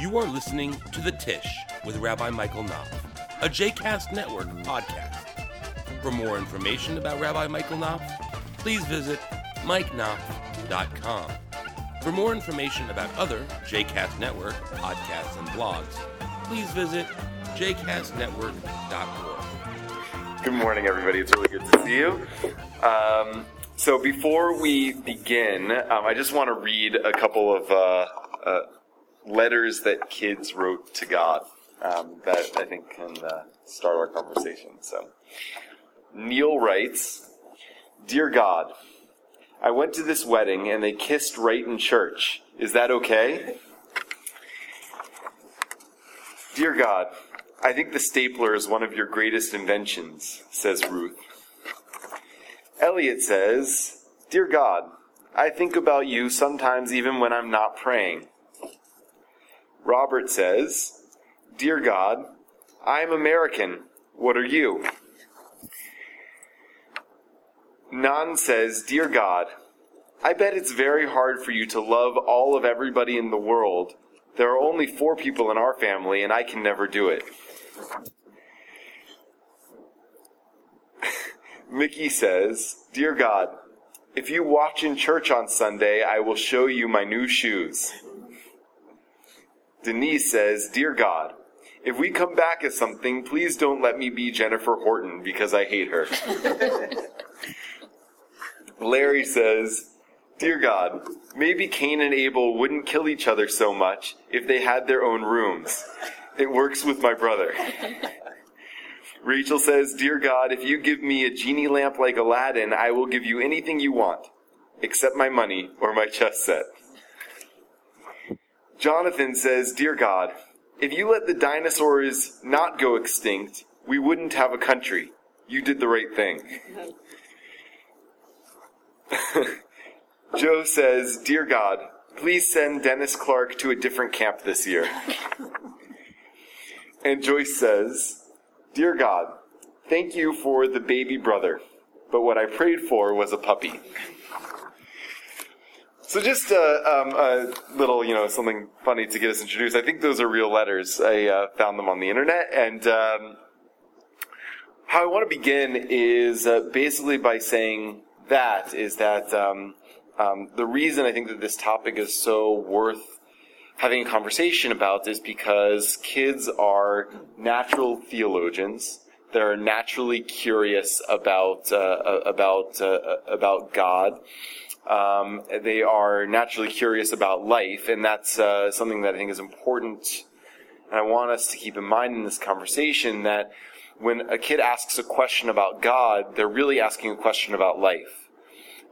You are listening to The Tish with Rabbi Michael Knopf, a JCast Network podcast. For more information about Rabbi Michael Knopf, please visit mikeknopf.com. For more information about other JCast Network podcasts and blogs, please visit jcastnetwork.org. Good morning, everybody. It's really good to see you. Um, so, before we begin, um, I just want to read a couple of uh, uh, letters that kids wrote to God um, that I think can uh, start our conversation. So, Neil writes Dear God, I went to this wedding and they kissed right in church. Is that okay? Dear God, I think the stapler is one of your greatest inventions, says Ruth. Elliot says, Dear God, I think about you sometimes even when I'm not praying. Robert says, Dear God, I'm American. What are you? Nan says, Dear God, I bet it's very hard for you to love all of everybody in the world. There are only four people in our family, and I can never do it. Mickey says, Dear God, if you watch in church on Sunday, I will show you my new shoes. Denise says, Dear God, if we come back as something, please don't let me be Jennifer Horton because I hate her. Larry says, Dear God, maybe Cain and Abel wouldn't kill each other so much if they had their own rooms. It works with my brother. Rachel says, Dear God, if you give me a genie lamp like Aladdin, I will give you anything you want, except my money or my chess set. Jonathan says, Dear God, if you let the dinosaurs not go extinct, we wouldn't have a country. You did the right thing. Joe says, Dear God, please send Dennis Clark to a different camp this year. and Joyce says, Dear God, thank you for the baby brother, but what I prayed for was a puppy. So just uh, um, a little, you know, something funny to get us introduced. I think those are real letters. I uh, found them on the internet, and um, how I want to begin is uh, basically by saying that is that um, um, the reason I think that this topic is so worth having a conversation about is because kids are natural theologians. They're naturally curious about uh, about uh, about God. Um, they are naturally curious about life, and that's uh, something that I think is important. And I want us to keep in mind in this conversation that when a kid asks a question about God, they're really asking a question about life.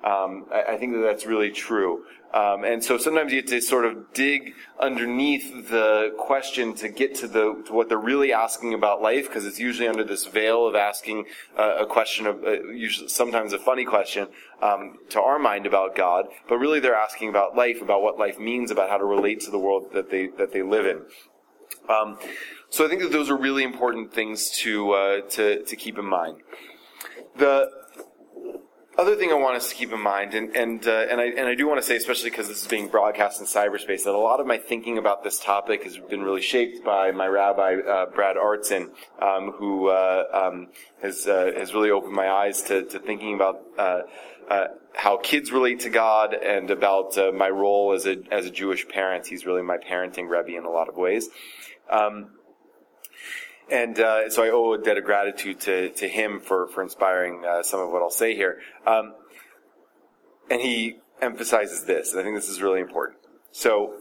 Um, I, I think that that's really true. Um, and so sometimes you have to sort of dig underneath the question to get to the to what they're really asking about life, because it's usually under this veil of asking uh, a question of uh, usually sometimes a funny question um, to our mind about God, but really they're asking about life, about what life means, about how to relate to the world that they that they live in. Um, so I think that those are really important things to uh, to to keep in mind. The other thing I want us to keep in mind, and and uh, and I and I do want to say, especially because this is being broadcast in cyberspace, that a lot of my thinking about this topic has been really shaped by my rabbi uh, Brad Artson, um, who uh, um, has uh, has really opened my eyes to, to thinking about. Uh, uh, how kids relate to God and about my role as a as a Jewish parent. He's really my parenting rebbe in a lot of ways. Um, and uh, so I owe a debt of gratitude to, to him for, for inspiring uh, some of what I'll say here. Um, and he emphasizes this, and I think this is really important. So,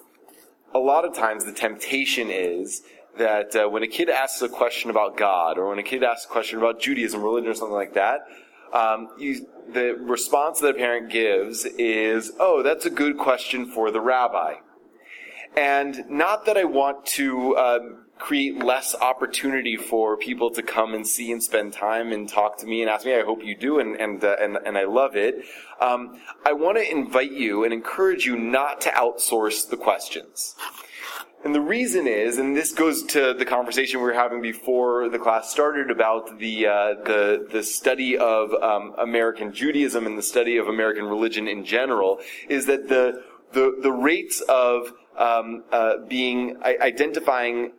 a lot of times the temptation is that uh, when a kid asks a question about God, or when a kid asks a question about Judaism, religion, or something like that, um, you, the response that a parent gives is, "Oh, that's a good question for the rabbi." And not that I want to um, create less opportunity for people to come and see and spend time and talk to me and ask me. I hope you do, and and uh, and, and I love it. Um, I want to invite you and encourage you not to outsource the questions. And the reason is, and this goes to the conversation we were having before the class started about the uh, the the study of um, American Judaism and the study of American religion in general, is that the the the rates of um, uh, being identifying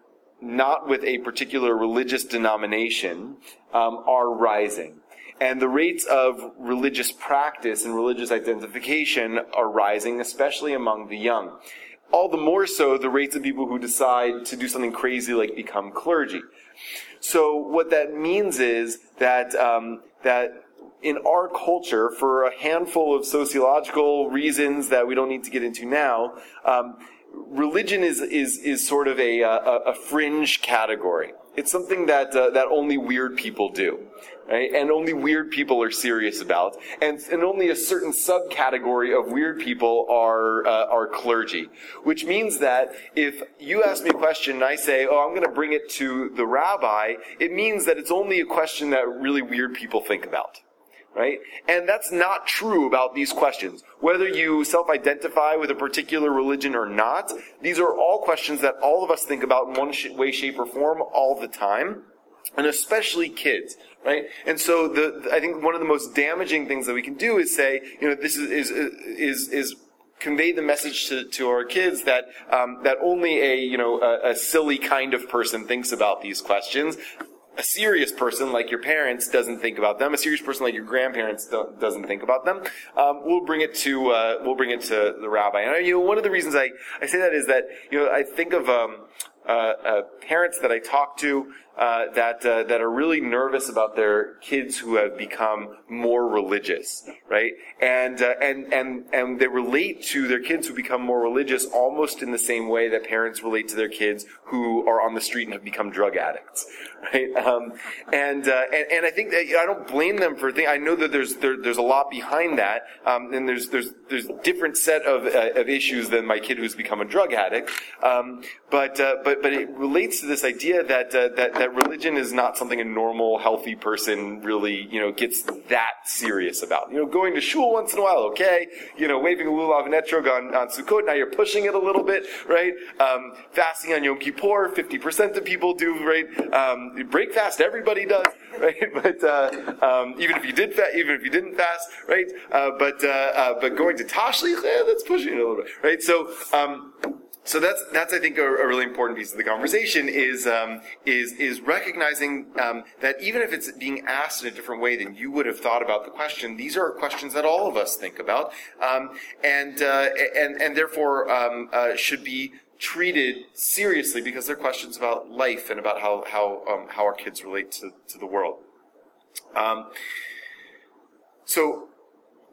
not with a particular religious denomination um, are rising. And the rates of religious practice and religious identification are rising, especially among the young. All the more so, the rates of people who decide to do something crazy like become clergy. So what that means is that um, that in our culture, for a handful of sociological reasons that we don't need to get into now, um, religion is is is sort of a, a, a fringe category. It's something that uh, that only weird people do, right? And only weird people are serious about, and and only a certain subcategory of weird people are uh, are clergy. Which means that if you ask me a question and I say, "Oh, I'm going to bring it to the rabbi," it means that it's only a question that really weird people think about right? And that's not true about these questions. Whether you self-identify with a particular religion or not, these are all questions that all of us think about in one way, shape, or form all the time. And especially kids, right? And so the, I think one of the most damaging things that we can do is say, you know, this is, is, is, is convey the message to, to our kids that um, that only a you know a, a, silly kind of person thinks about these questions a serious person like your parents doesn't think about them. A serious person like your grandparents doesn't think about them. Um, we'll bring it to uh, we'll bring it to the rabbi. And you know, one of the reasons I, I say that is that you know I think of um, uh, uh, parents that I talk to uh, that uh, that are really nervous about their kids who have become more religious, right? And uh, and and and they relate to their kids who become more religious almost in the same way that parents relate to their kids who are on the street and have become drug addicts, right? Um, and, uh, and and I think that I don't blame them for things. I know that there's there, there's a lot behind that, um, and there's there's there's a different set of uh, of issues than my kid who's become a drug addict. Um, but but but it relates to this idea that that that that religion is not something a normal, healthy person really, you know, gets that serious about. You know, going to shul once in a while, okay. You know, waving a lulav and etrog on, on Sukkot, now you're pushing it a little bit, right? Um, fasting on Yom Kippur, 50% of people do, right? Um, break fast, everybody does, right? But, uh, um, even if you did even if you didn't fast, right? Uh, but, uh, uh but going to Tashlich, eh, that's pushing it a little bit, right? So, um, so that's that's I think a, a, really important piece of the conversation is um, is is recognizing um, that even if it's being asked in a different way than you would have thought about the question, these are questions that all of us think about, um, and uh, and and therefore um, uh, should be treated seriously because they're questions about life and about how how um, how our kids relate to to the world. Um, so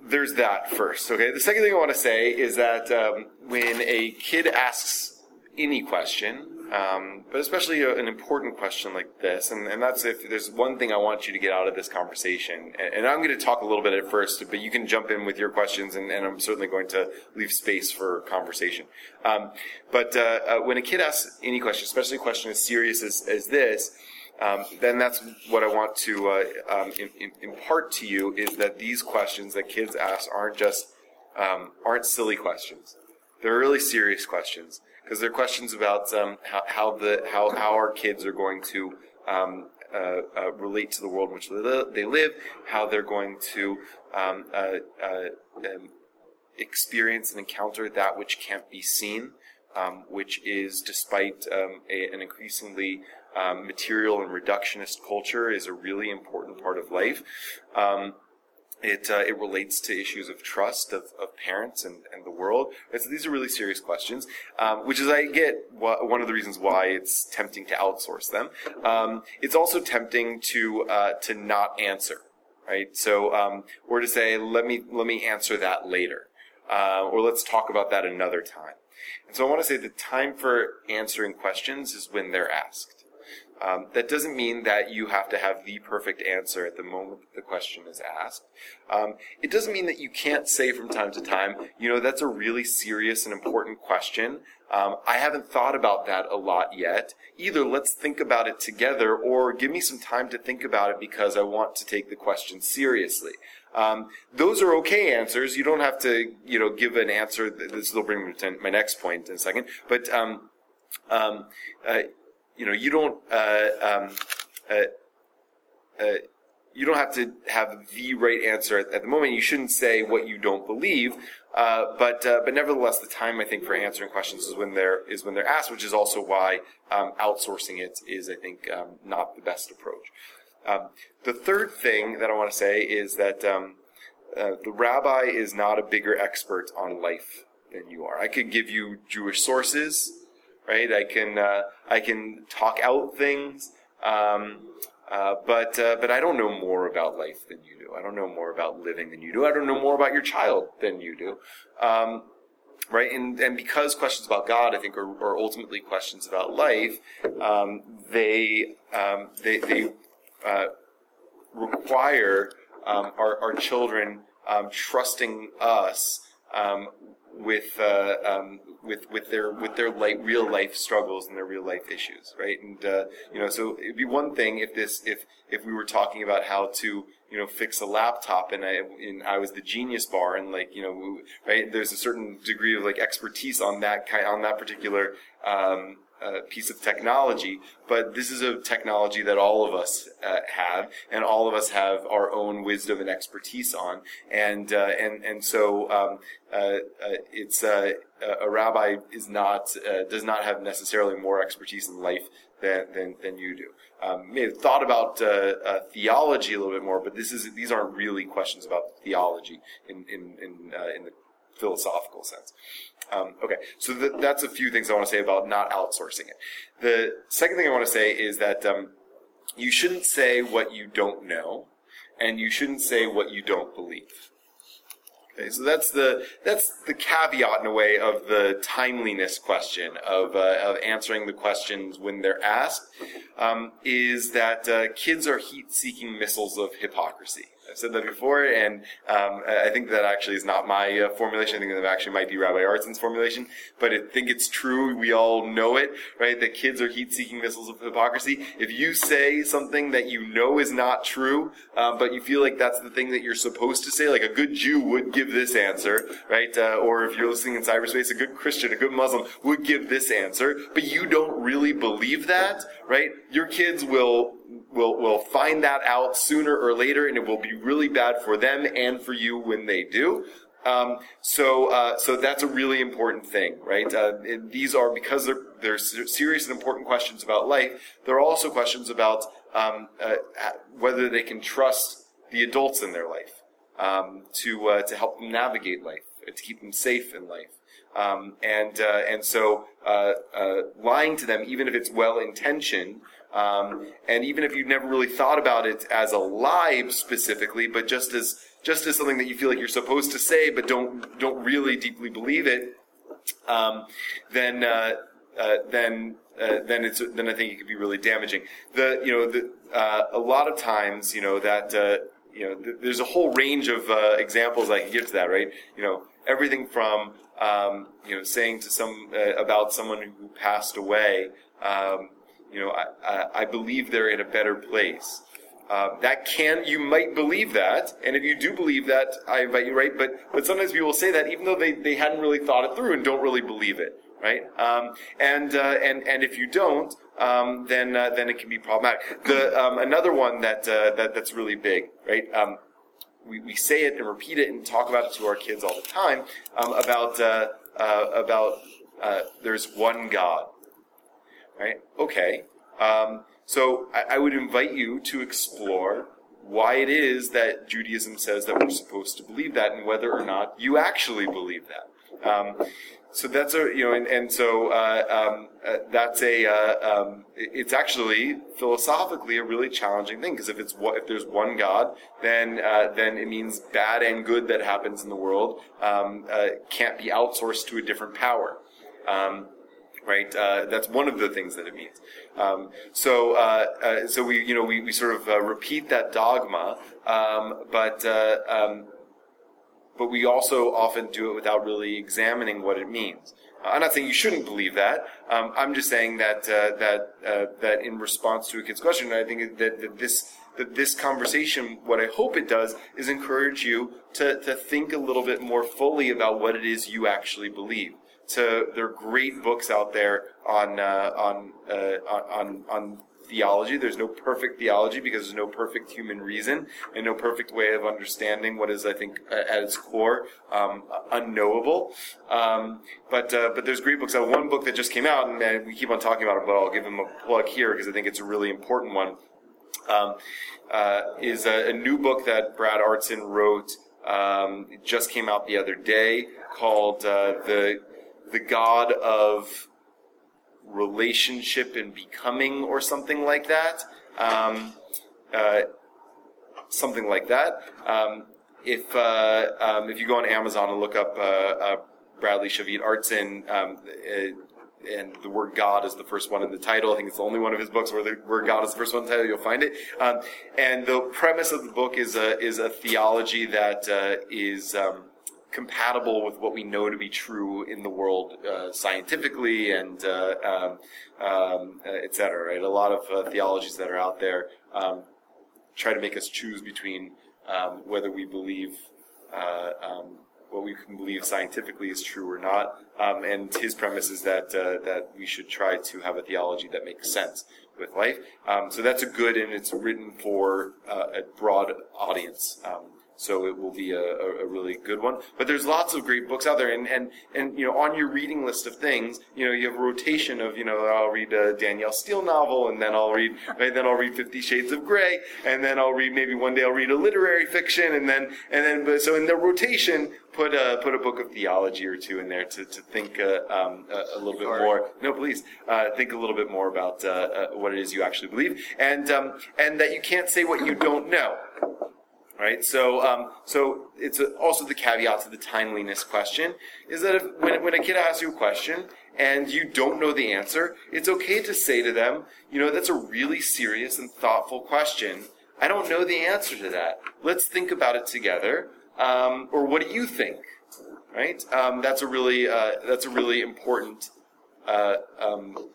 there's that first. Okay. The second thing I want to say is that um, when a kid asks any question, um, but especially a, an important question like this, and, and, that's if there's one thing I want you to get out of this conversation, and, and I'm going to talk a little bit at first, but you can jump in with your questions, and, and I'm certainly going to leave space for conversation. Um, but uh, uh, when a kid asks any question, especially a question as serious as, as this, um, then that's what I want to uh, um, in, in, impart to you is that these questions that kids ask aren't just um, aren't silly questions. They're really serious questions because they're questions about um, how, how, the how, how our kids are going to um, uh, uh, relate to the world in which they live, how they're going to um, uh, uh, experience and encounter that which can't be seen, which is despite a, an increasingly um, material and reductionist culture is a really important part of life. Um, it, uh, it relates to issues of trust of, of parents and, and the world. And so these are really serious questions, um, which is I get wh- one of the reasons why it's tempting to outsource them. Um, it's also tempting to uh, to not answer, right? So um, or to say let me let me answer that later, uh, or let's talk about that another time. And so I want to say the time for answering questions is when they're asked. Um, that doesn't mean that you have to have the perfect answer at the moment the question is asked. Um, it doesn't mean that you can't say from time to time, you know, that's a really serious and important question. Um, I haven't thought about that a lot yet. Either let's think about it together or give me some time to think about it because I want to take the question seriously. Um, those are okay answers. You don't have to, you know, give an answer. This will bring me to my next point in a second. But um, um, uh, you know, you don't, uh, um, uh, uh, you don't have to have the right answer at, the moment. You shouldn't say what you don't believe. Uh, but uh, but nevertheless, the time I think for answering questions is when they're is when they're asked, which is also why um, outsourcing it is I think um, not the best approach. Um, the third thing that I want to say is that um, uh, the rabbi is not a bigger expert on life than you are. I could give you Jewish sources, right? I can uh, I can talk out things. Um, uh, but uh, but I don't know more about life than you do. I don't know more about living than you do. I don't know more about your child than you do. Um, right? And and because questions about God, I think, are, are ultimately questions about life. Um, they um, they they uh, require um, our our children um, trusting us um, with uh, um, with with their with their life, real life struggles and their real life issues, right? And uh, you know, so it'd be one thing if this if if we were talking about how to you know fix a laptop and I and I was the genius bar and like you know right there's a certain degree of like expertise on that kind on that particular um, piece of technology, but this is a technology that all of us uh, have, and all of us have our own wisdom and expertise on, and uh, and and so um, uh, uh, it's uh, a rabbi is not does not have necessarily more expertise in life than than, than you do. Um, may have thought about theology a little bit more, but this is these aren't really questions about theology in in in, in the philosophical sense. Um, okay, so th- that's a few things I want to say about not outsourcing it. The second thing I want to say is that um, you shouldn't say what you don't know, and you shouldn't say what you don't believe. Okay, so that's the that's the caveat in a way of the timeliness question of uh, of answering the questions when they're asked. Um, is that uh, kids are heat-seeking missiles of hypocrisy. I've said that before, and um, I think that actually is not my uh, formulation. I think that actually might be Rabbi Artson's formulation, but I think it's true. We all know it, right? That kids are heat-seeking missiles of hypocrisy. If you say something that you know is not true, um, but you feel like that's the thing that you're supposed to say, like a good Jew would give this answer, right? Uh, or if you're listening in cyberspace, a good Christian, a good Muslim would give this answer, but you don't really believe that, right? Your kids will will will find that out sooner or later, and it will be really bad for them and for you when they do. Um, so, uh, so that's a really important thing, right? Uh, these are because they're they're serious and important questions about life. There are also questions about um, uh, whether they can trust the adults in their life um, to uh, to help them navigate life, to keep them safe in life. Um, and uh, and so uh, lying to them, even if it's well intentioned, um, and even if you've never really thought about it as a lie specifically, but just as just as something that you feel like you're supposed to say, but don't don't really deeply believe it, um, then uh, uh, then uh, then it's then I think it could be really damaging. The you know the, uh, a lot of times you know that uh, you know th- there's a whole range of uh, examples I can give to that, right? You know everything from um, you know saying to some about someone who passed away. Um, you know, I, I believe they're in a better place. Uh, that can you might believe that, and if you do believe that, I invite you right. But but sometimes people say that even though they, they hadn't really thought it through and don't really believe it, right? Um, and uh, and and if you don't, um, then uh, then it can be problematic. The um, another one that uh, that that's really big, right? Um, we, we say it and repeat it and talk about it to our kids all the time um, about uh, uh, about there's one God right? Okay. Um, so I, I would invite you to explore why it is that Judaism says that we're supposed to believe that and whether or not you actually believe that. Um, so that's a you know and, and so uh, um, uh, that's a uh, um, it's actually philosophically a really challenging thing because if it's what if there's one God then uh, then it means bad and good that happens in the world um, uh, can't be outsourced to a different power. Um, right? Uh, that's one of the things that it means. Um, so, uh, uh, so we, you know, we, we sort of uh, repeat that dogma, um, but uh, um, but we also often do it without really examining what it means. I'm not saying you shouldn't believe that. Um, I'm just saying that uh, that that in response to a kid's question, I think that, that this that this conversation, what I hope it does, is encourage you to, to think a little bit more fully about what it is you actually believe to there are great books out there on uh, on, uh, on on theology. There's no perfect theology because there's no perfect human reason and no perfect way of understanding what is, I think, at its core, um, unknowable. Um, but uh, but there's great books. Uh, one book that just came out, and we keep on talking about it, but I'll give him a plug here because I think it's a really important one. Um, uh, is a, a, new book that Brad Artson wrote. Um, it just came out the other day called uh, the the God of relationship and becoming or something like that. Um, uh, something like that. Um, if uh, um, if you go on Amazon and look up uh, uh Bradley Shavit Artson, um, uh, and the word God is the first one in the title. I think it's the only one of his books where the word God is the first one in the title. You'll find it. Um, and the premise of the book is a is a theology that uh, is um, compatible with what we know to be true in the world uh, scientifically and uh, um, um, uh, et cetera. Right? A lot of uh, theologies that are out there um, try to make us choose between um, whether we believe uh, um, what we can believe scientifically is true or not. Um, and his premise is that uh, that we should try to have a theology that makes sense with life. so that's a good, and it's written for a broad audience. Um, so it will be a, a, really good one. But there's lots of great books out there, and, and, and you know on your reading list of things, you know you have a rotation of you know I'll read a Danielle Steel novel, and then I'll read right, then I'll read Fifty Shades of Grey, and then I'll read maybe one day I'll read a literary fiction, and then and then so in the rotation put a put a book of theology or two in there to to think uh, um, a, a, little bit more. No, please uh, think a little bit more about uh, uh, what it is you actually believe, and um, and that you can't say what you don't know right? So, um, so it's a, also the caveat to the timeliness question is that if, when, when a kid asks you a question and you don't know the answer, it's okay to say to them, you know, that's a really serious and thoughtful question. I don't know the answer to that. Let's think about it together. Um, or what do you think? Right? Um, that's a really uh, that's a really important uh, um,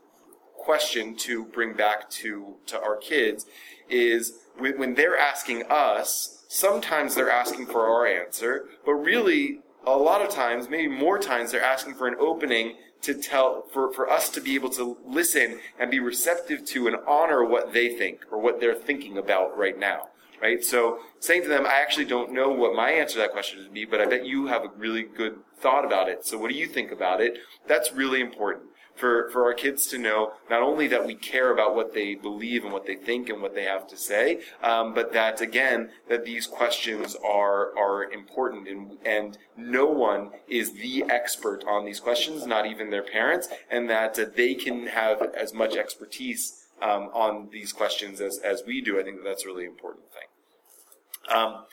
question to bring back to to our kids. Is when they're asking us sometimes they're asking for our answer, but really, a lot of times, maybe more times, they're asking for an opening to tell, for, for us to be able to listen and be receptive to and honor what they think or what they're thinking about right now. Right? So saying to them, I actually don't know what my answer to that question would be, but I bet you have a really good thought about it. So what do you think about it? That's really important for, for our kids to know not only that we care about what they believe and what they think and what they have to say, um, but that again, that these questions are, are important and, and no one is the expert on these questions, not even their parents, and that uh, they can have as much expertise um, on these questions as, as we do. I think that that's a really important thing. Um,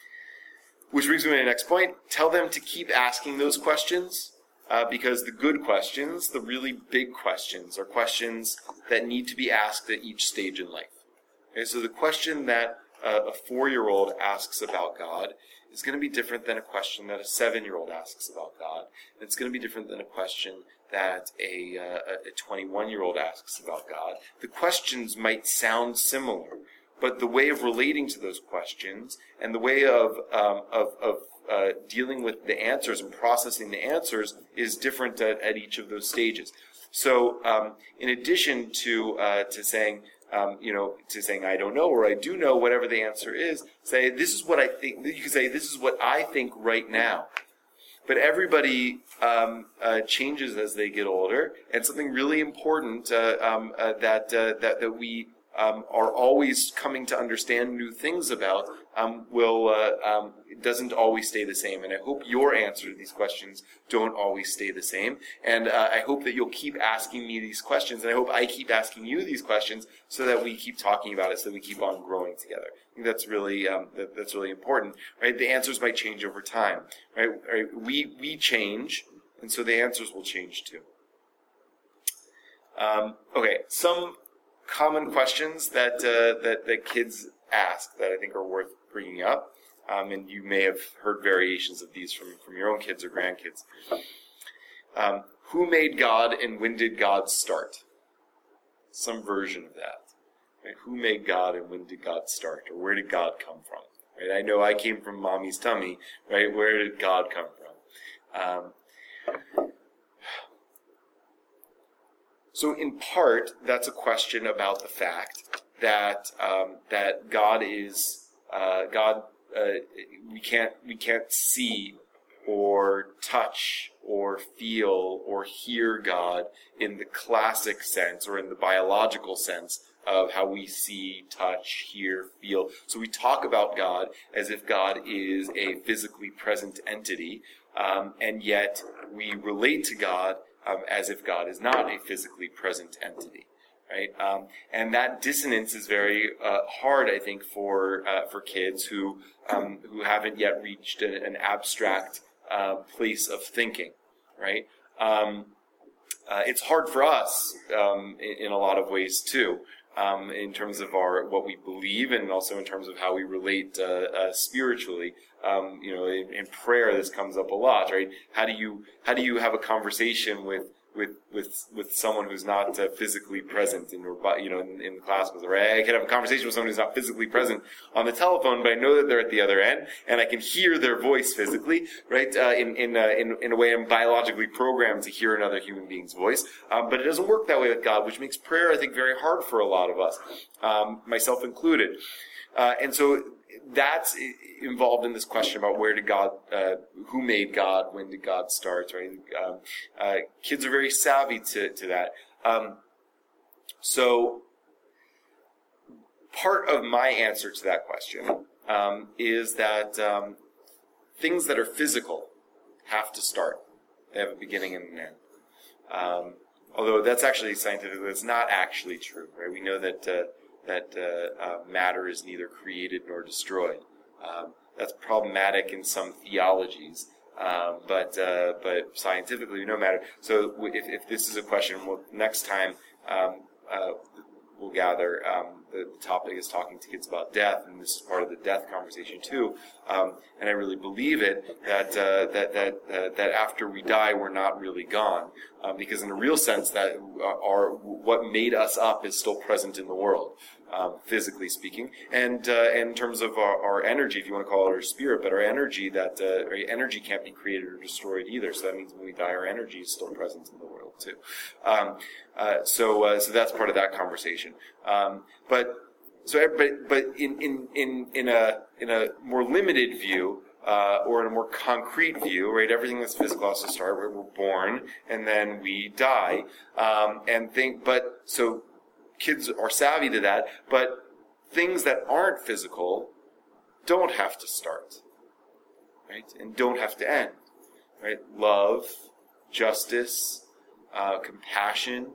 which brings me to my next point. Tell them to keep asking those questions uh, because the good questions, the really big questions, are questions that need to be asked at each stage in life. Okay, so the question that uh, a four-year-old asks about God is going to be different than a question that a seven-year-old asks about God. It's going to be different than a question that a, uh, a 21-year-old asks about God. The questions might sound similar, but the way of relating to those questions and the way of, um, of, of uh, dealing with the answers and processing the answers is different at, at each of those stages. So, um, in addition to uh, to saying, um, you know, to saying I don't know or I do know, whatever the answer is, say this is what I think. You can say this is what I think right now. But everybody um, uh, changes as they get older, and something really important uh, um, uh, that that that we um, are always coming to understand new things about um, will uh, um, doesn't always stay the same. And I hope your answer to these questions don't always stay the same. And uh, I hope that you'll keep asking me these questions, and I hope I keep asking you these questions so that we keep talking about it, so we keep on growing together. I think that's really um, that, that's really important, right? The answers might change over time, right? right? We we change, and so the answers will change too. Um, okay, some common questions that uh, that that kids ask that I think are worth bringing up, um, and you may have heard variations of these from from your own kids or grandkids. Um, who made God, and when did God start? Some version of that. Right? Who made God, and when did God start, or where did God come from? Right? I know I came from mommy's tummy. Right? Where did God come from? Um, so, in part, that's a question about the fact that um, that God is uh, God. Uh, we can't we can't see or touch or feel or hear God in the classic sense or in the biological sense of how we see, touch, hear, feel. So we talk about God as if God is a physically present entity, um, and yet we relate to God um, as if God is not a physically present entity. Right, um, and that dissonance is very uh, hard, I think, for uh, for kids who um, who haven't yet reached an, an abstract uh, place of thinking. Right, um, uh, it's hard for us um, in, in, a lot of ways too um, in terms of our what we believe and also in terms of how we relate uh, uh, spiritually. Um, you know, in, in, prayer, this comes up a lot, right? How do you how do you have a conversation with with with with someone who's not uh, physically present in your you know in, in the class right? I can have a conversation with someone who's not physically present on the telephone, but I know that they're at the other end, and I can hear their voice physically, right? Uh, in in, uh, in in a way, I'm biologically programmed to hear another human being's voice, um, but it doesn't work that way with God, which makes prayer, I think, very hard for a lot of us, um, myself included. Uh, and so that's involved in this question about where did God, uh, who made God, when did God start, right? Um, uh, kids are very savvy to, to that. Um, so, part of my answer to that question um, is that um, things that are physical have to start. They have a beginning and an end. Um, although that's actually scientifically, that's not actually true, right? We know that uh, that uh, uh, matter is neither created nor destroyed. Um, that's problematic in some theologies, um, but uh, but scientifically, know matter. So if, if this is a question, well, next time um, uh, we'll gather. Um, the, the, topic is talking to kids about death, and this is part of the death conversation too. Um, and I really believe it that uh, that that uh, that after we die, we're not really gone, um, because in a real sense, that our what made us up is still present in the world um, physically speaking, and uh, in terms of our, our, energy, if you want to call it our spirit, but our energy that uh, our energy can't be created or destroyed either. So that means when we die, our energy is still present in the world too. Um, uh, so uh, so that's part of that conversation. Um, but so but but in in in in a in a more limited view. Uh, or in a more concrete view, right? Everything that's physical has to start. Right? We're born and then we die, um, and think. But so kids are savvy to that, but things that aren't physical don't have to start, right? And don't have to end, right? Love, justice, uh, compassion,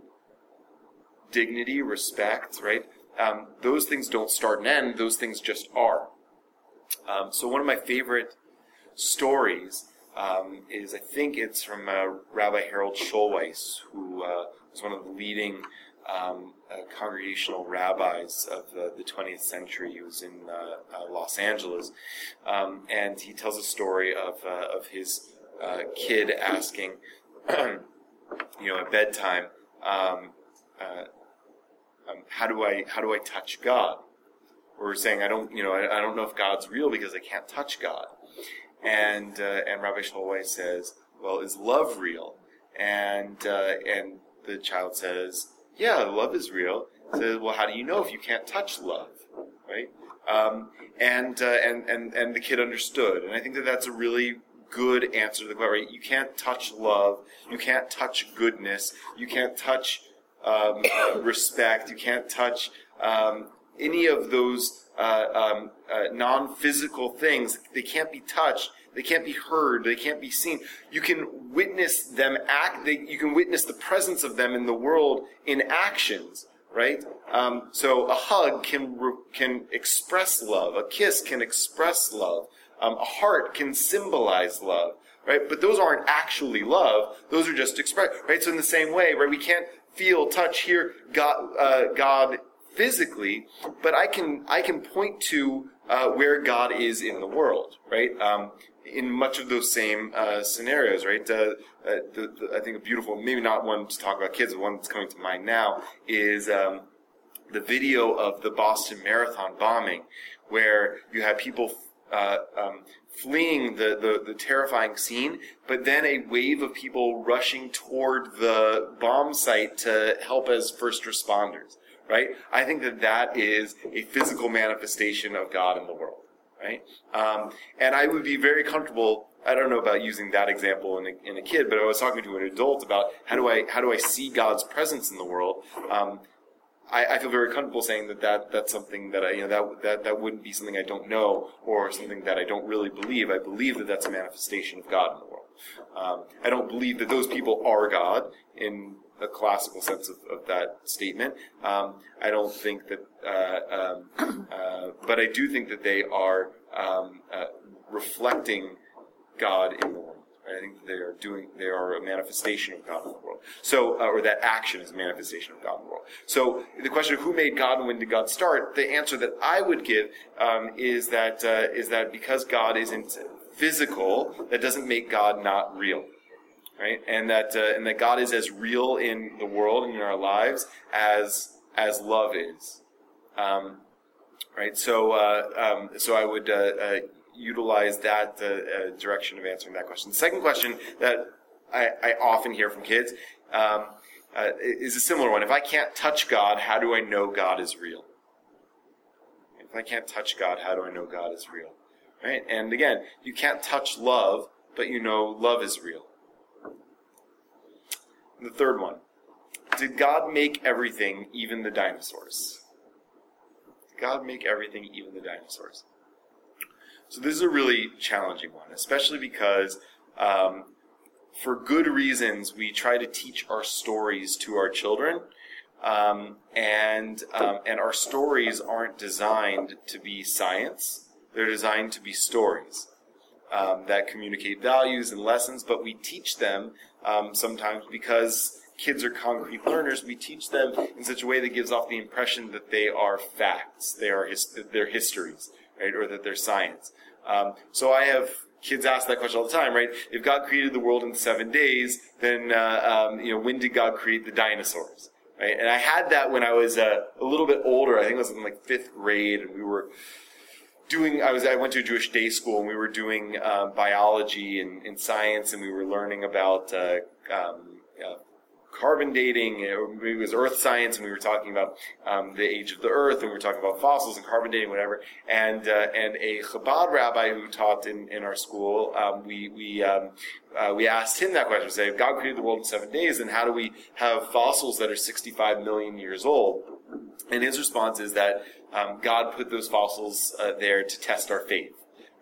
dignity, respect, right? Um, those things don't start and end, those things just are. Um, so, one of my favorite stories um, is I think it's from uh, Rabbi Harold Schulweis, who uh, was one of the leading um, uh, congregational rabbis of the, the, 20th century. He was in uh, uh, Los Angeles, um, and he tells a story of uh, of his uh, kid asking, you know, at bedtime, um, uh, um, how do I how do I touch God? Or saying I don't you know I, I, don't know if God's real because I can't touch God, and and Rabbi Schulweis says, well, is love real? And and the child says, yeah, love is real. So, well, how do you know if you can't touch love, right? Um, and, uh, and and and the kid understood, and I think that that's a really good answer to the question. Right? You can't touch love, you can't touch goodness, you can't touch um, respect, you can't touch um, any of those uh, um, uh, non-physical things. They can't be touched they can't be heard. They can't be seen. You can witness them act. They, you can witness the presence of them in the world in actions, right? Um, so a hug can can express love. A kiss can express love. Um, a heart can symbolize love, right? But those aren't actually love. Those are just express, right? So in the same way, right, we can't feel, touch, hear God, uh, God physically, but I can I can point to uh, where God is in the world, right? Um, in much of those same uh, scenarios, right? Uh, uh, the, the, I think a beautiful, maybe not one to talk about kids, but one that's coming to mind now is um, the video of the Boston Marathon bombing, where you have people uh, um, fleeing the, the, the, terrifying scene, but then a wave of people rushing toward the bomb site to help as first responders right? I think that that is a physical manifestation of God in the world, right? Um, and I would be very comfortable. I don't know about using that example in a, in a kid, but I was talking to an adult about how do I how do I see God's presence in the world. Um, I, I, feel very comfortable saying that, that that's something that I, you know, that, that, that wouldn't be something I don't know or something that I don't really believe. I believe that that's a manifestation of God in the world. Um, I don't believe that those people are God in a classical sense of, of that statement. Um, I don't think that, uh, um, uh, but I do think that they are um, uh, reflecting God in the world. I think they are doing, they are a manifestation of God in the world. So, uh, or that action is a manifestation of God in the world. So, the question of who made God and when did God start, the answer that I would give um, is that uh, is that because God isn't physical, that doesn't make God not real. Right? And that uh, and that God is as real in the world and in our lives as as love is. Um, right? So, uh, um, so I would uh, uh, utilize that uh, uh, direction of answering that question. The second question that I, I often hear from kids um, is a similar one. If I can't touch God, how do I know God is real? If I can't touch God, how do I know God is real? Right? And again, you can't touch love, but you know love is real. The third one. Did God make everything, even the dinosaurs? Did God make everything, even the dinosaurs? So this is a really challenging one, especially because um, for good reasons we try to teach our stories to our children, um, and um, and our stories aren't designed to be science; they're designed to be stories um, that communicate values and lessons. But we teach them um, sometimes because kids are concrete learners, we teach them in such a way that gives off the impression that they are facts, they are his, histories, right, or that they're science. Um, so I have kids ask that question all the time, right? If God created the world in seven days, then uh, um, you know when did God create the dinosaurs? Right? And I had that when I was uh, a little bit older. I think I was in like fifth grade, and we were doing. I was I went to a Jewish day school, and we were doing um, biology and, and, science, and we were learning about uh, um, uh, carbon dating. It was earth science, and we were talking about um, the age of the earth, and we were talking about fossils and carbon dating, whatever. And uh, and a Chabad rabbi who taught in, in our school, um, we we um, uh, we asked him that question: Say, if God created the world in seven days, then how do we have fossils that are 65 million years old? And his response is that um, God put those fossils uh, there to test our faith.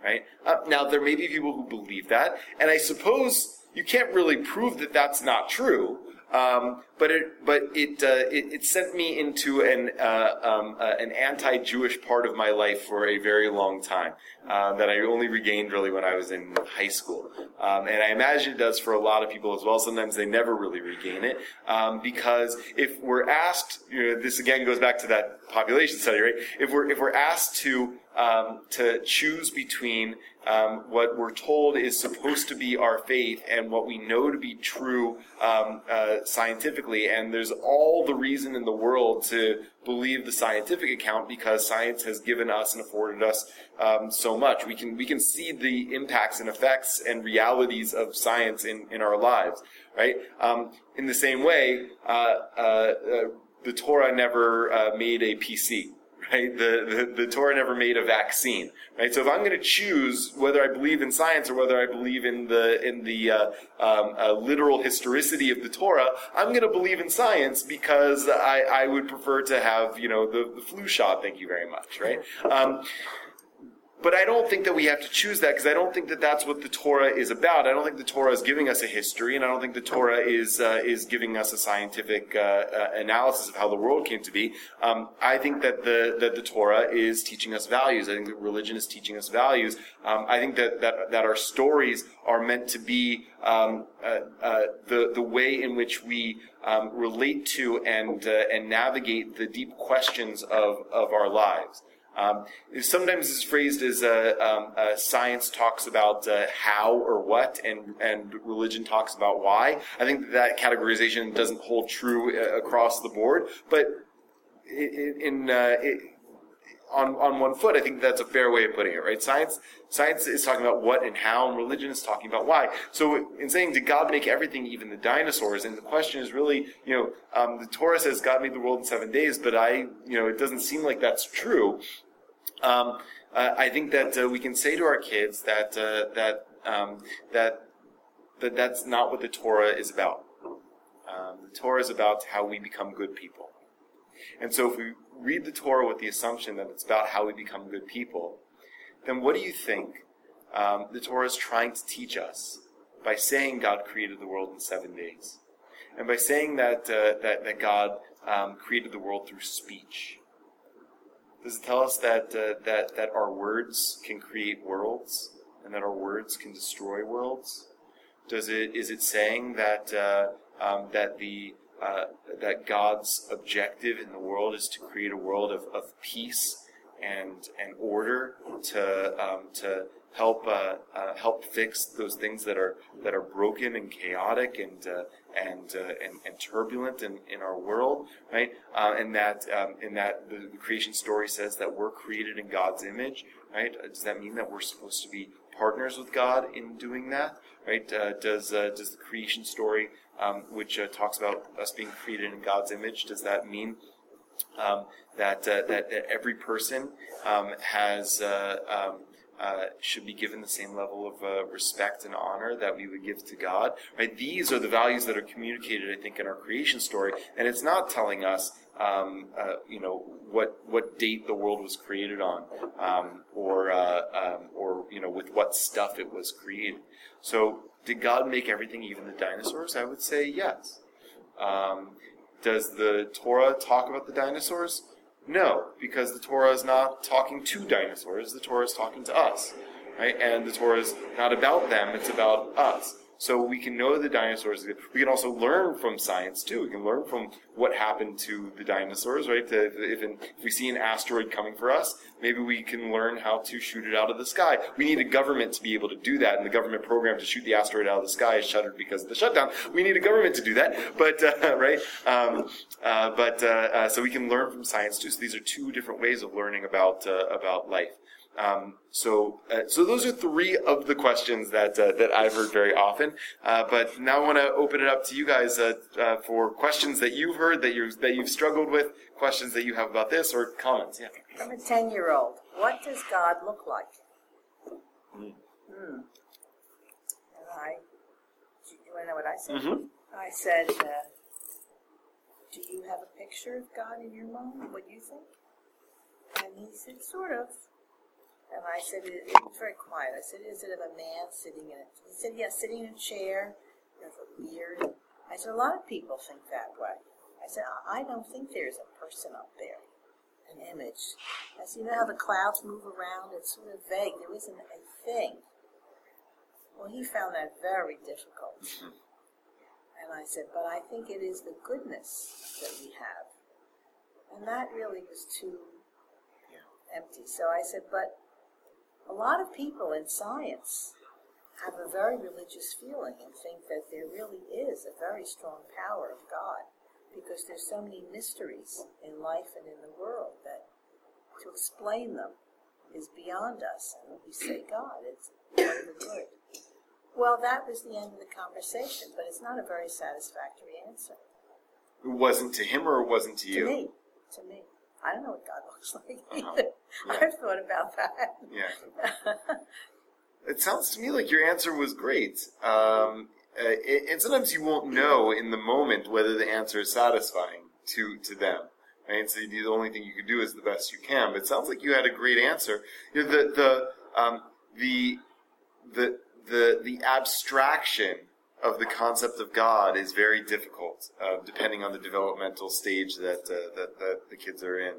Right uh, now, there may be people who believe that, and I suppose you can't really prove that that's not true. Um, but it, but it, uh, it, it, sent me into an, uh, um, uh, an anti-Jewish part of my life for a very long time uh, that I only regained really when I was in high school. Um, and I imagine it does for a lot of people as well. Sometimes they never really regain it um, because if we're asked, you know, this again goes back to that population study, right? If we're if we're asked to um, to choose between um, what we're told is supposed to be our faith and what we know to be true um, uh, scientifically. And there's all the reason in the world to believe the scientific account because science has given us and afforded us um, so much. We can we can see the impacts and effects and realities of science in, in our lives, right? Um, in the same way, uh, uh, uh the Torah never uh, made a PC right? The, the, the, Torah never made a vaccine, right? So if I'm going to choose whether I believe in science or whether I believe in the in the uh, um, uh, literal historicity of the Torah, I'm going to believe in science because I, I would prefer to have you know the, the flu shot. Thank you very much, right? Um, but I don't think that we have to choose that because I don't think that that's what the Torah is about. I don't think the Torah is giving us a history, and I don't think the Torah is uh, is giving us a scientific uh, uh, analysis of how the world came to be. Um, I think that the that the Torah is teaching us values. I think that religion is teaching us values. Um, I think that, that that our stories are meant to be um, uh, uh, the the way in which we um, relate to and uh, and navigate the deep questions of of our lives. Um, sometimes it's phrased as uh, um, uh, science talks about uh, how or what, and and religion talks about why. I think that, categorization doesn't hold true uh, across the board, but in, it, on, on one foot. I think that's a fair way of putting it, right? Science, science is talking about what and how, and religion is talking about why. So in saying, did God make everything, even the dinosaurs? And the question is really, you know, um, the Torah says God made the world in seven days, but I, you know, it doesn't seem like that's true. Um, uh, I think that uh, we can say to our kids that uh, that um, that that that's not what the Torah is about. Um, the Torah is about how we become good people. And so if we read the Torah with the assumption that it's about how we become good people, then what do you think um, the Torah is trying to teach us by saying God created the world in seven days? And by saying that, uh, that, that God um, created the world through speech? Does it tell us that, uh, that, that our words can create worlds and that our words can destroy worlds? Does it, is it saying that, uh, um, that the uh, that God's objective in the world is to create a world of, of peace and and order to um, to help uh, uh, help fix those things that are that are broken and chaotic and uh, and, uh, and, and turbulent in, in our world, right? Uh, and that um, and that the, creation story says that we're created in God's image, right? Does that mean that we're supposed to be partners with God in doing that, right? Uh, does does the creation story um, which uh, talks about us being created in God's image. Does that mean um, that, uh, that, that every person um, has uh, should be given the same level of uh, respect and honor that we would give to God. Right? These are the values that are communicated, I think, in our creation story, and it's not telling us, um, uh, you know, what what date the world was created on, um, or uh, um, or you know, with what stuff it was created. So did God make everything, even the dinosaurs? I would say yes. Um, does the Torah talk about the dinosaurs? No, because the Torah is not talking to dinosaurs. The Torah is talking to us, right? And the Torah is not about them; it's about us. So we can know the dinosaurs. We can also learn from science too. We can learn from what happened to the dinosaurs, right? If, if, if, we see an asteroid coming for us, maybe we can learn how to shoot it out of the sky. We need a government to be able to do that, and the government program to shoot the asteroid out of the sky is shuttered because of the shutdown. We need a government to do that, but uh, right? Um, uh, but uh, uh so we can learn from science too. So these are two different ways of learning about uh, about life. Um, so, uh, so those are three of the questions that uh, that I've heard very often. Uh, but now I want to open it up to you guys uh, uh, for questions that you've heard that you that you've struggled with, questions that you have about this, or comments. Yeah. I'm a ten-year-old. What does God look like? Mm. Hmm. And I, do you want to know what I said? Mm-hmm. I said, uh, "Do you have a picture of God in your mind? What do you think?" And he said, "Sort of." And I said, it, it was very quiet. I said, is it of a man sitting in it? He said, yes, yeah, sitting in a chair with a beard. I said, a lot of people think that way. I said, I don't think there's a person up there, an image. I said, you know how the clouds move around? It's sort of vague. There isn't a thing. Well, he found that very difficult. And I said, but I think it is the goodness that we have. And that really was too empty. So I said, but a lot of people in science have a very religious feeling and think that there really is a very strong power of God because there's so many mysteries in life and in the world that to explain them is beyond us. And we say God, it's the good. Well, that was the end of the conversation, but it's not a very satisfactory answer. It wasn't to him or it wasn't to, to you? To me. To me. I don't know what God looks like uh-huh. either. Yeah. I've thought about that. Yeah. it sounds to me like your answer was great. Um, uh, and sometimes you won't know in the moment whether the answer is satisfying to, to them. Right? So the only thing you can do is the best you can. But it sounds like you had a great answer. You know, the, the, um, the, the, the, the abstraction of the concept of God is very difficult, uh, depending on the developmental stage that, uh, that, that the kids are in.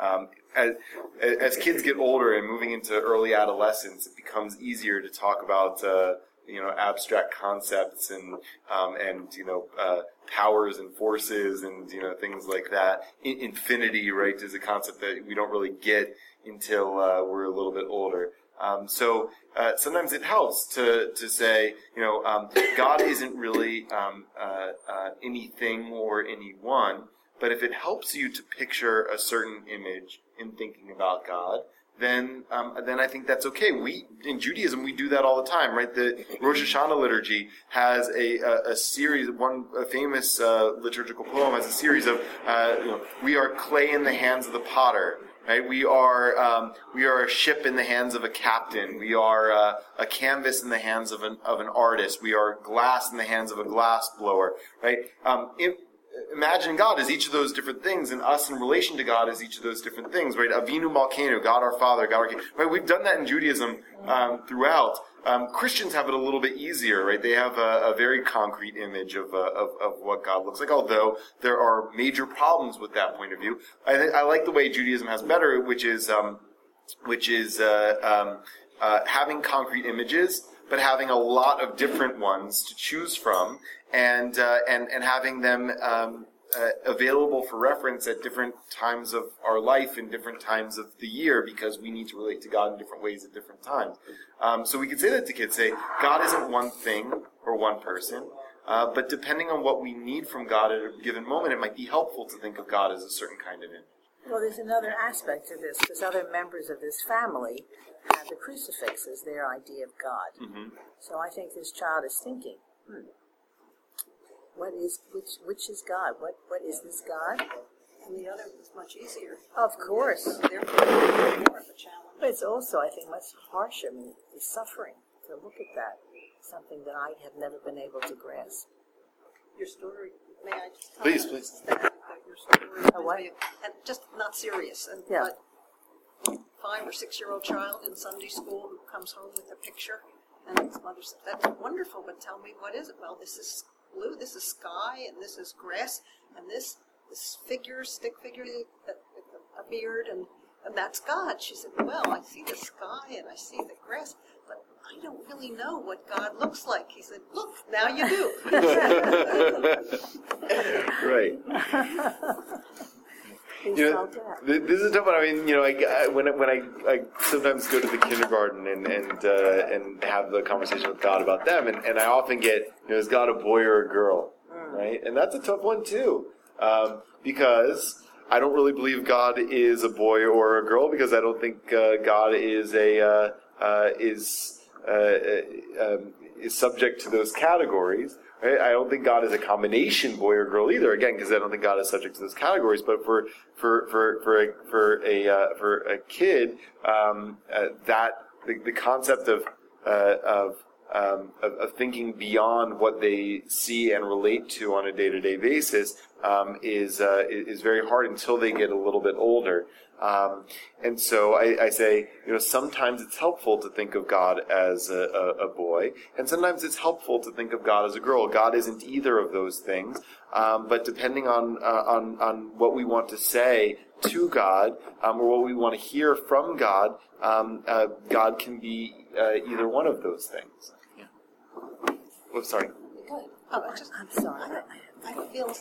Um, as, as kids get older and moving into early adolescence, it becomes easier to talk about uh, you know abstract concepts and um, and you know uh, powers and forces and you know things like that. In- infinity, right, is a concept that we don't really get until uh, we're a little bit older. Um, so uh, sometimes it helps to, to say, you know, um, God isn't really um, uh, uh, anything or anyone, But if it helps you to picture a certain image in thinking about God, then um, then I think that's okay. We in Judaism we do that all the time, right? The Rosh Hashanah liturgy has a, a, a series. One a famous uh, liturgical poem has a series of uh, you know, we are clay in the hands of the potter. Right? We are um, we are a ship in the hands of a captain. We are uh, a canvas in the hands of an of an artist. We are glass in the hands of a glass blower. Right? Um, imagine God as each of those different things, and us in relation to God as each of those different things, right? Avinu Malkeinu, God our Father, God our King. Right? We've done that in Judaism um, throughout. Um, Christians have it a little bit easier, right? They have a, a very concrete image of, uh, of, of what God looks like, although there are major problems with that point of view. I, th- I like the way Judaism has better, which is um, which is uh, um, uh, having concrete images, but having a lot of different ones to choose from, and uh, and and having them um, uh, available for reference at different times of our life and different times of the year because we need to relate to God in different ways at different times. Um, so we could say that to kids: say God isn't one thing or one person. Uh, but depending on what we need from God at a given moment, it might be helpful to think of God as a certain kind of image. Well, there's another aspect to this because other members of this family have the crucifix as their idea of God. Mm-hmm. So I think this child is thinking, hmm, what is which which is God? What what is this God? And the other was much easier. Of course. Therefore, more of a challenge. But it's also, I think, much harsher. I mean, the suffering to look at that, something that I have never been able to grasp. Your story, may I just Please, comment? please. That, your story A what? and just not serious, and Yeah. but five or six year old child in Sunday school who comes home with a picture, and his mother said, "That's wonderful, but tell me what is it?" Well, this is blue, this is sky, and this is grass, and this this figure, stick figure, that with a- a beard, and and that's God. She said, "Well, I see the sky and I see the grass." But I don't really know what God looks like. He said, "Look, now you do." right. You know, th- this is a tough. one. I mean, you know, I, I- when I- when I, I sometimes go to the kindergarten and and uh, and have the conversation with God about them, and, and I often get, you know, is God a boy or a girl, right? And that's a tough one too, um, because I don't really believe God is a boy or a girl because I don't think uh, God is a uh, uh, is um, is subject to those categories. Right? I don't think God is a combination boy or girl either. Again, because I don't think God is subject to those categories. But for for for for a for a uh, for a kid, um, uh, that the, the concept of uh, of, um, of of thinking beyond what they see and relate to on a day to day basis um, is uh, is very hard until they get a little bit older. Um, and so I, I say, you know, sometimes it's helpful to think of God as a, a, a boy, and sometimes it's helpful to think of God as a girl. God isn't either of those things, um, but depending on uh, on on what we want to say to God um, or what we want to hear from God, um, uh, God can be uh, either one of those things. Yeah. Oh, sorry. Good. Oh, I just, I'm sorry. I feel,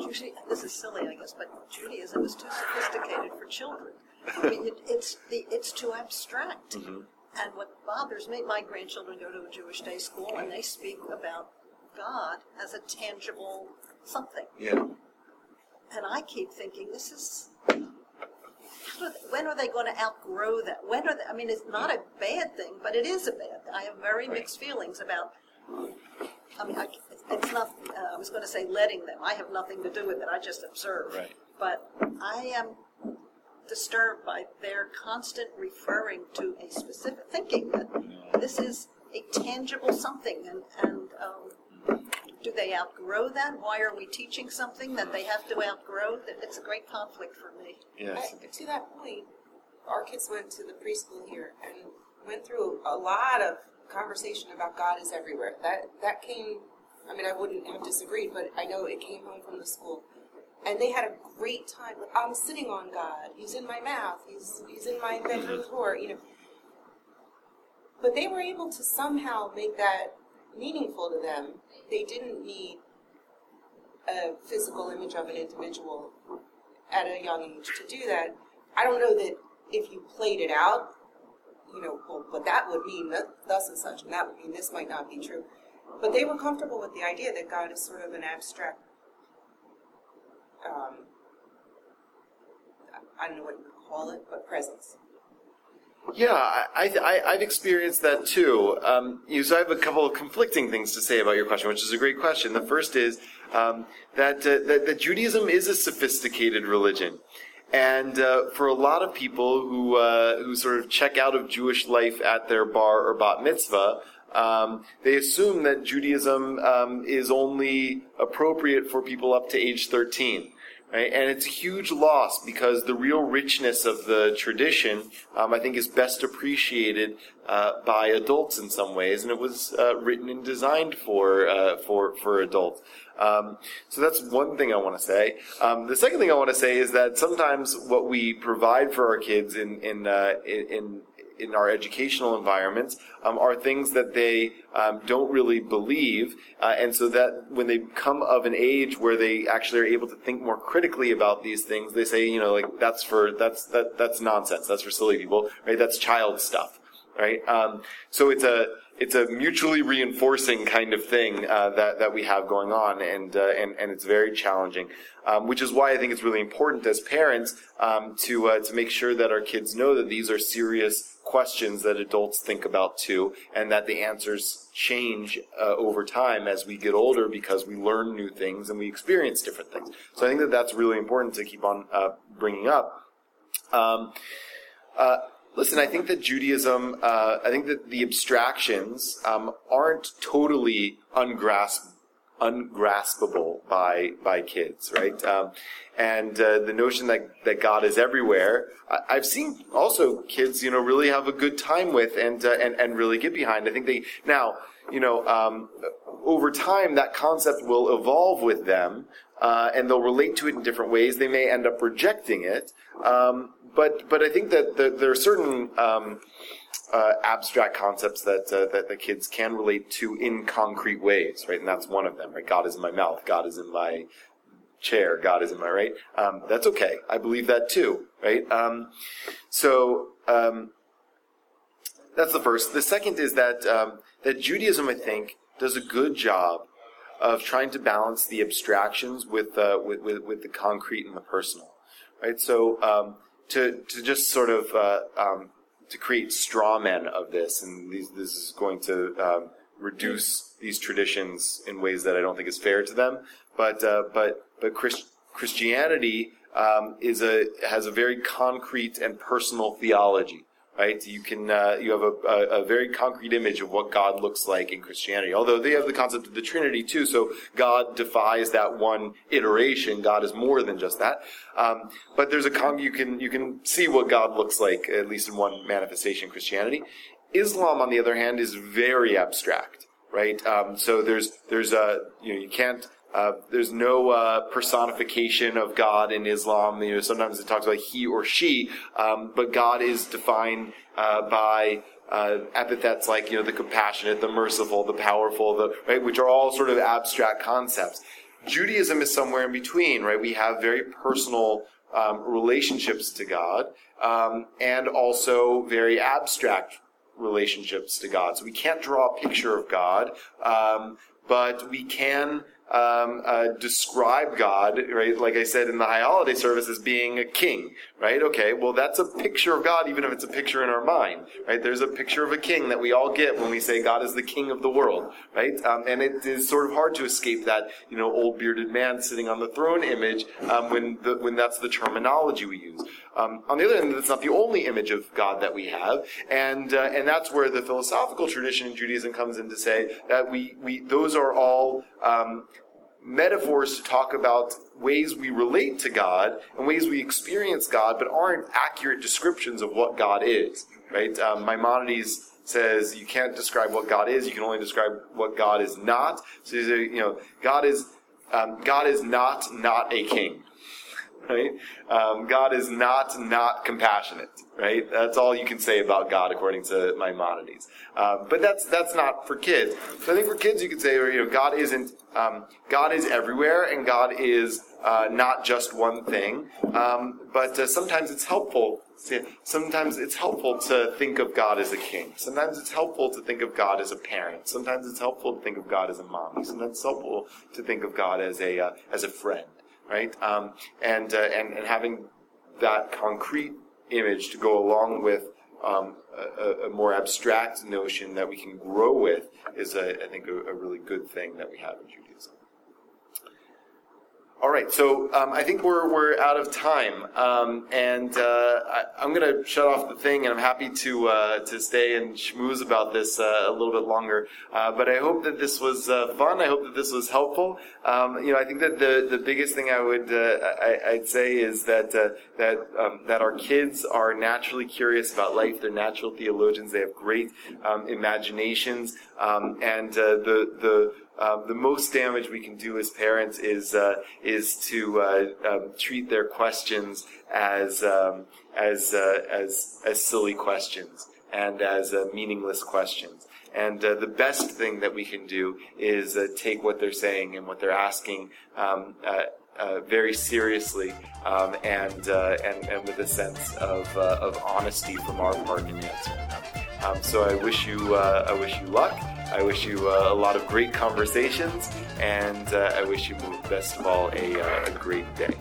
Judaism, this is silly, I guess, but Judaism is too sophisticated for children. I mean, it, it's the, it's too abstract. Mm-hmm. And what bothers me, my grandchildren go to a Jewish day school and they speak about God as a tangible something. Yeah. And I keep thinking, this is. they- When are they going to outgrow that? When are they, I mean, it's not a bad thing, but it is a bad. thing. I have very mixed feelings about. I mean, I, it's not. Uh, I was going to say letting them. I have nothing to do with it. I just observe. Right. But I am disturbed by their constant referring to a specific thinking that this is a tangible something, and and um, do they outgrow that? Why are we teaching something that they have to outgrow? That It's a great conflict for me. Yes. I, to that point, our kids went to the preschool here and went through a lot of conversation about God is everywhere. That that came. I mean, I wouldn't have disagreed, but I know it came home from the school, and they had a great time. I'm sitting on God. He's in my mouth. He's he's in my mm-hmm. bedroom door. You know. But they were able to somehow make that meaningful to them. They didn't need a physical image of an individual at a young age to do that. I don't know that if you played it out, you know, well, but that would mean thus and such, and that would mean this might not be true. But they were comfortable with the idea that God is sort of an abstract um, I don't know what you would call it, but presence. Yeah, I, I, I've experienced that too. Um, you, so I have a couple of conflicting things to say about your question, which is a great question. The first is um, that, uh, that, that Judaism is a sophisticated religion. And uh, for a lot of people who uh, who sort of check out of Jewish life at their bar or bat mitzvah, um, they assume that Judaism um, is only appropriate for people up to age 13. Right? And it's a huge loss because the real richness of the tradition, um, I think, is best appreciated uh, by adults in some ways, and it was uh, written and designed for uh, for for adults. Um, so that's one thing I want to say. Um, the second thing I want to say is that sometimes what we provide for our kids in in uh, in in our educational environments um, are things that they um, don't really believe, uh, and so that when they come of an age where they actually are able to think more critically about these things, they say, you know, like that's for that's that that's nonsense. That's for silly people, right? That's child stuff, right? Um, so it's a it's a mutually reinforcing kind of thing uh, that that we have going on, and uh, and and it's very challenging. Um, which is why I think it's really important as parents um, to uh, to make sure that our kids know that these are serious questions that adults think about too, and that the answers change uh, over time as we get older because we learn new things and we experience different things. So I think that that's really important to keep on uh, bringing up. Um, uh, listen, I think that Judaism, uh, I think that the abstractions um, aren't totally ungrasped ungraspable by by kids, right? Um, and uh, the notion that that God is everywhere, I, have seen also kids, you know, really have a good time with and uh, and and really get behind. I think they now, you know, um, over time that concept will evolve with them, uh, and they'll relate to it in different ways. They may end up rejecting it, um, but but I think that the, there are certain um, uh, abstract concepts that, uh, that the kids can relate to in concrete ways, right? And that's one of them, right? God is in my mouth. God is in my chair. God is in my right. Um, that's okay. I believe that too, right? Um, so um, that's the first. The second is that um, that Judaism, I think, does a good job of trying to balance the abstractions with uh, with, with, with the concrete and the personal, right? So um, to to just sort of uh, um, to create straw men of this, and these, this is going to um, reduce these traditions in ways that I don't think is fair to them. But uh, but but Christ- Christianity um, is a has a very concrete and personal theology right? You can uh, you have a, a, a, very concrete image of what God looks like in Christianity. Although they have the concept of the Trinity too, so God defies that one iteration. God is more than just that. Um, but there's a con- you can you can see what God looks like at least in one manifestation Christianity. Islam, on the other hand, is very abstract, right? Um, so there's there's a you know you can't uh, there's no uh, personification of God in Islam. You know, sometimes it talks about he or she, um, but God is defined uh, by uh, epithets like you know the compassionate, the merciful, the powerful, the right, which are all sort of abstract concepts. Judaism is somewhere in between, right? We have very personal um, relationships to God, um, and also very abstract relationships to God. So we can't draw a picture of God, um, but we can um, uh, describe God, right? Like I said in the high holiday service, as being a king, right? Okay, well, that's a picture of God, even if it's a picture in our mind, right? There's a picture of a king that we all get when we say God is the king of the world, right? Um, and it is sort of hard to escape that, you know, old bearded man sitting on the throne image um, when the, when that's the terminology we use. Um, on the other hand, that's not the only image of God that we have, and uh, and that's where the philosophical tradition in Judaism comes in to say that we we those are all um, metaphors to talk about ways we relate to God and ways we experience God, but aren't accurate descriptions of what God is. Right? Um, Maimonides says you can't describe what God is; you can only describe what God is not. So you know, God is um, God is not not a king right? Um, God is not not compassionate, right? That's all you can say about God according to Maimonides. Um, but that's that's not for kids. So I think for kids you could say, you know, God isn't um, God is everywhere, and God is uh, not just one thing. Um, but uh, sometimes it's helpful. Sometimes it's helpful to think of God as a king. Sometimes it's helpful to think of God as a parent. Sometimes it's helpful to think of God as a mommy. Sometimes it's helpful to think of God as a uh, as a friend right? Um, and, uh, and and having that concrete image to go along with um, a, a, more abstract notion that we can grow with is, a, I think, a, a really good thing that we have in Judaism. All right, so um, I think we're, we're out of time, um, and uh, I, am going to shut off the thing, and I'm happy to uh, to stay and schmooze about this uh, a little bit longer. Uh, but I hope that this was uh, fun. I hope that this was helpful. Um, you know, I think that the, the biggest thing I would uh, I, would say is that that um, that our kids are naturally curious about life. They're natural theologians. They have great um, imaginations, um, and the the um, the most damage we can do as parents is uh, is to uh, um, treat their questions as um, as uh, as as silly questions and as uh, meaningless questions. And uh, the best thing that we can do is uh, take what they're saying and what they're asking um, very seriously um, and, and, and with a sense of, of honesty from our part in answering them. Um, so I wish you I wish you luck. I wish you uh, a lot of great conversations, and uh, I wish you, best of all, a, uh, a great day.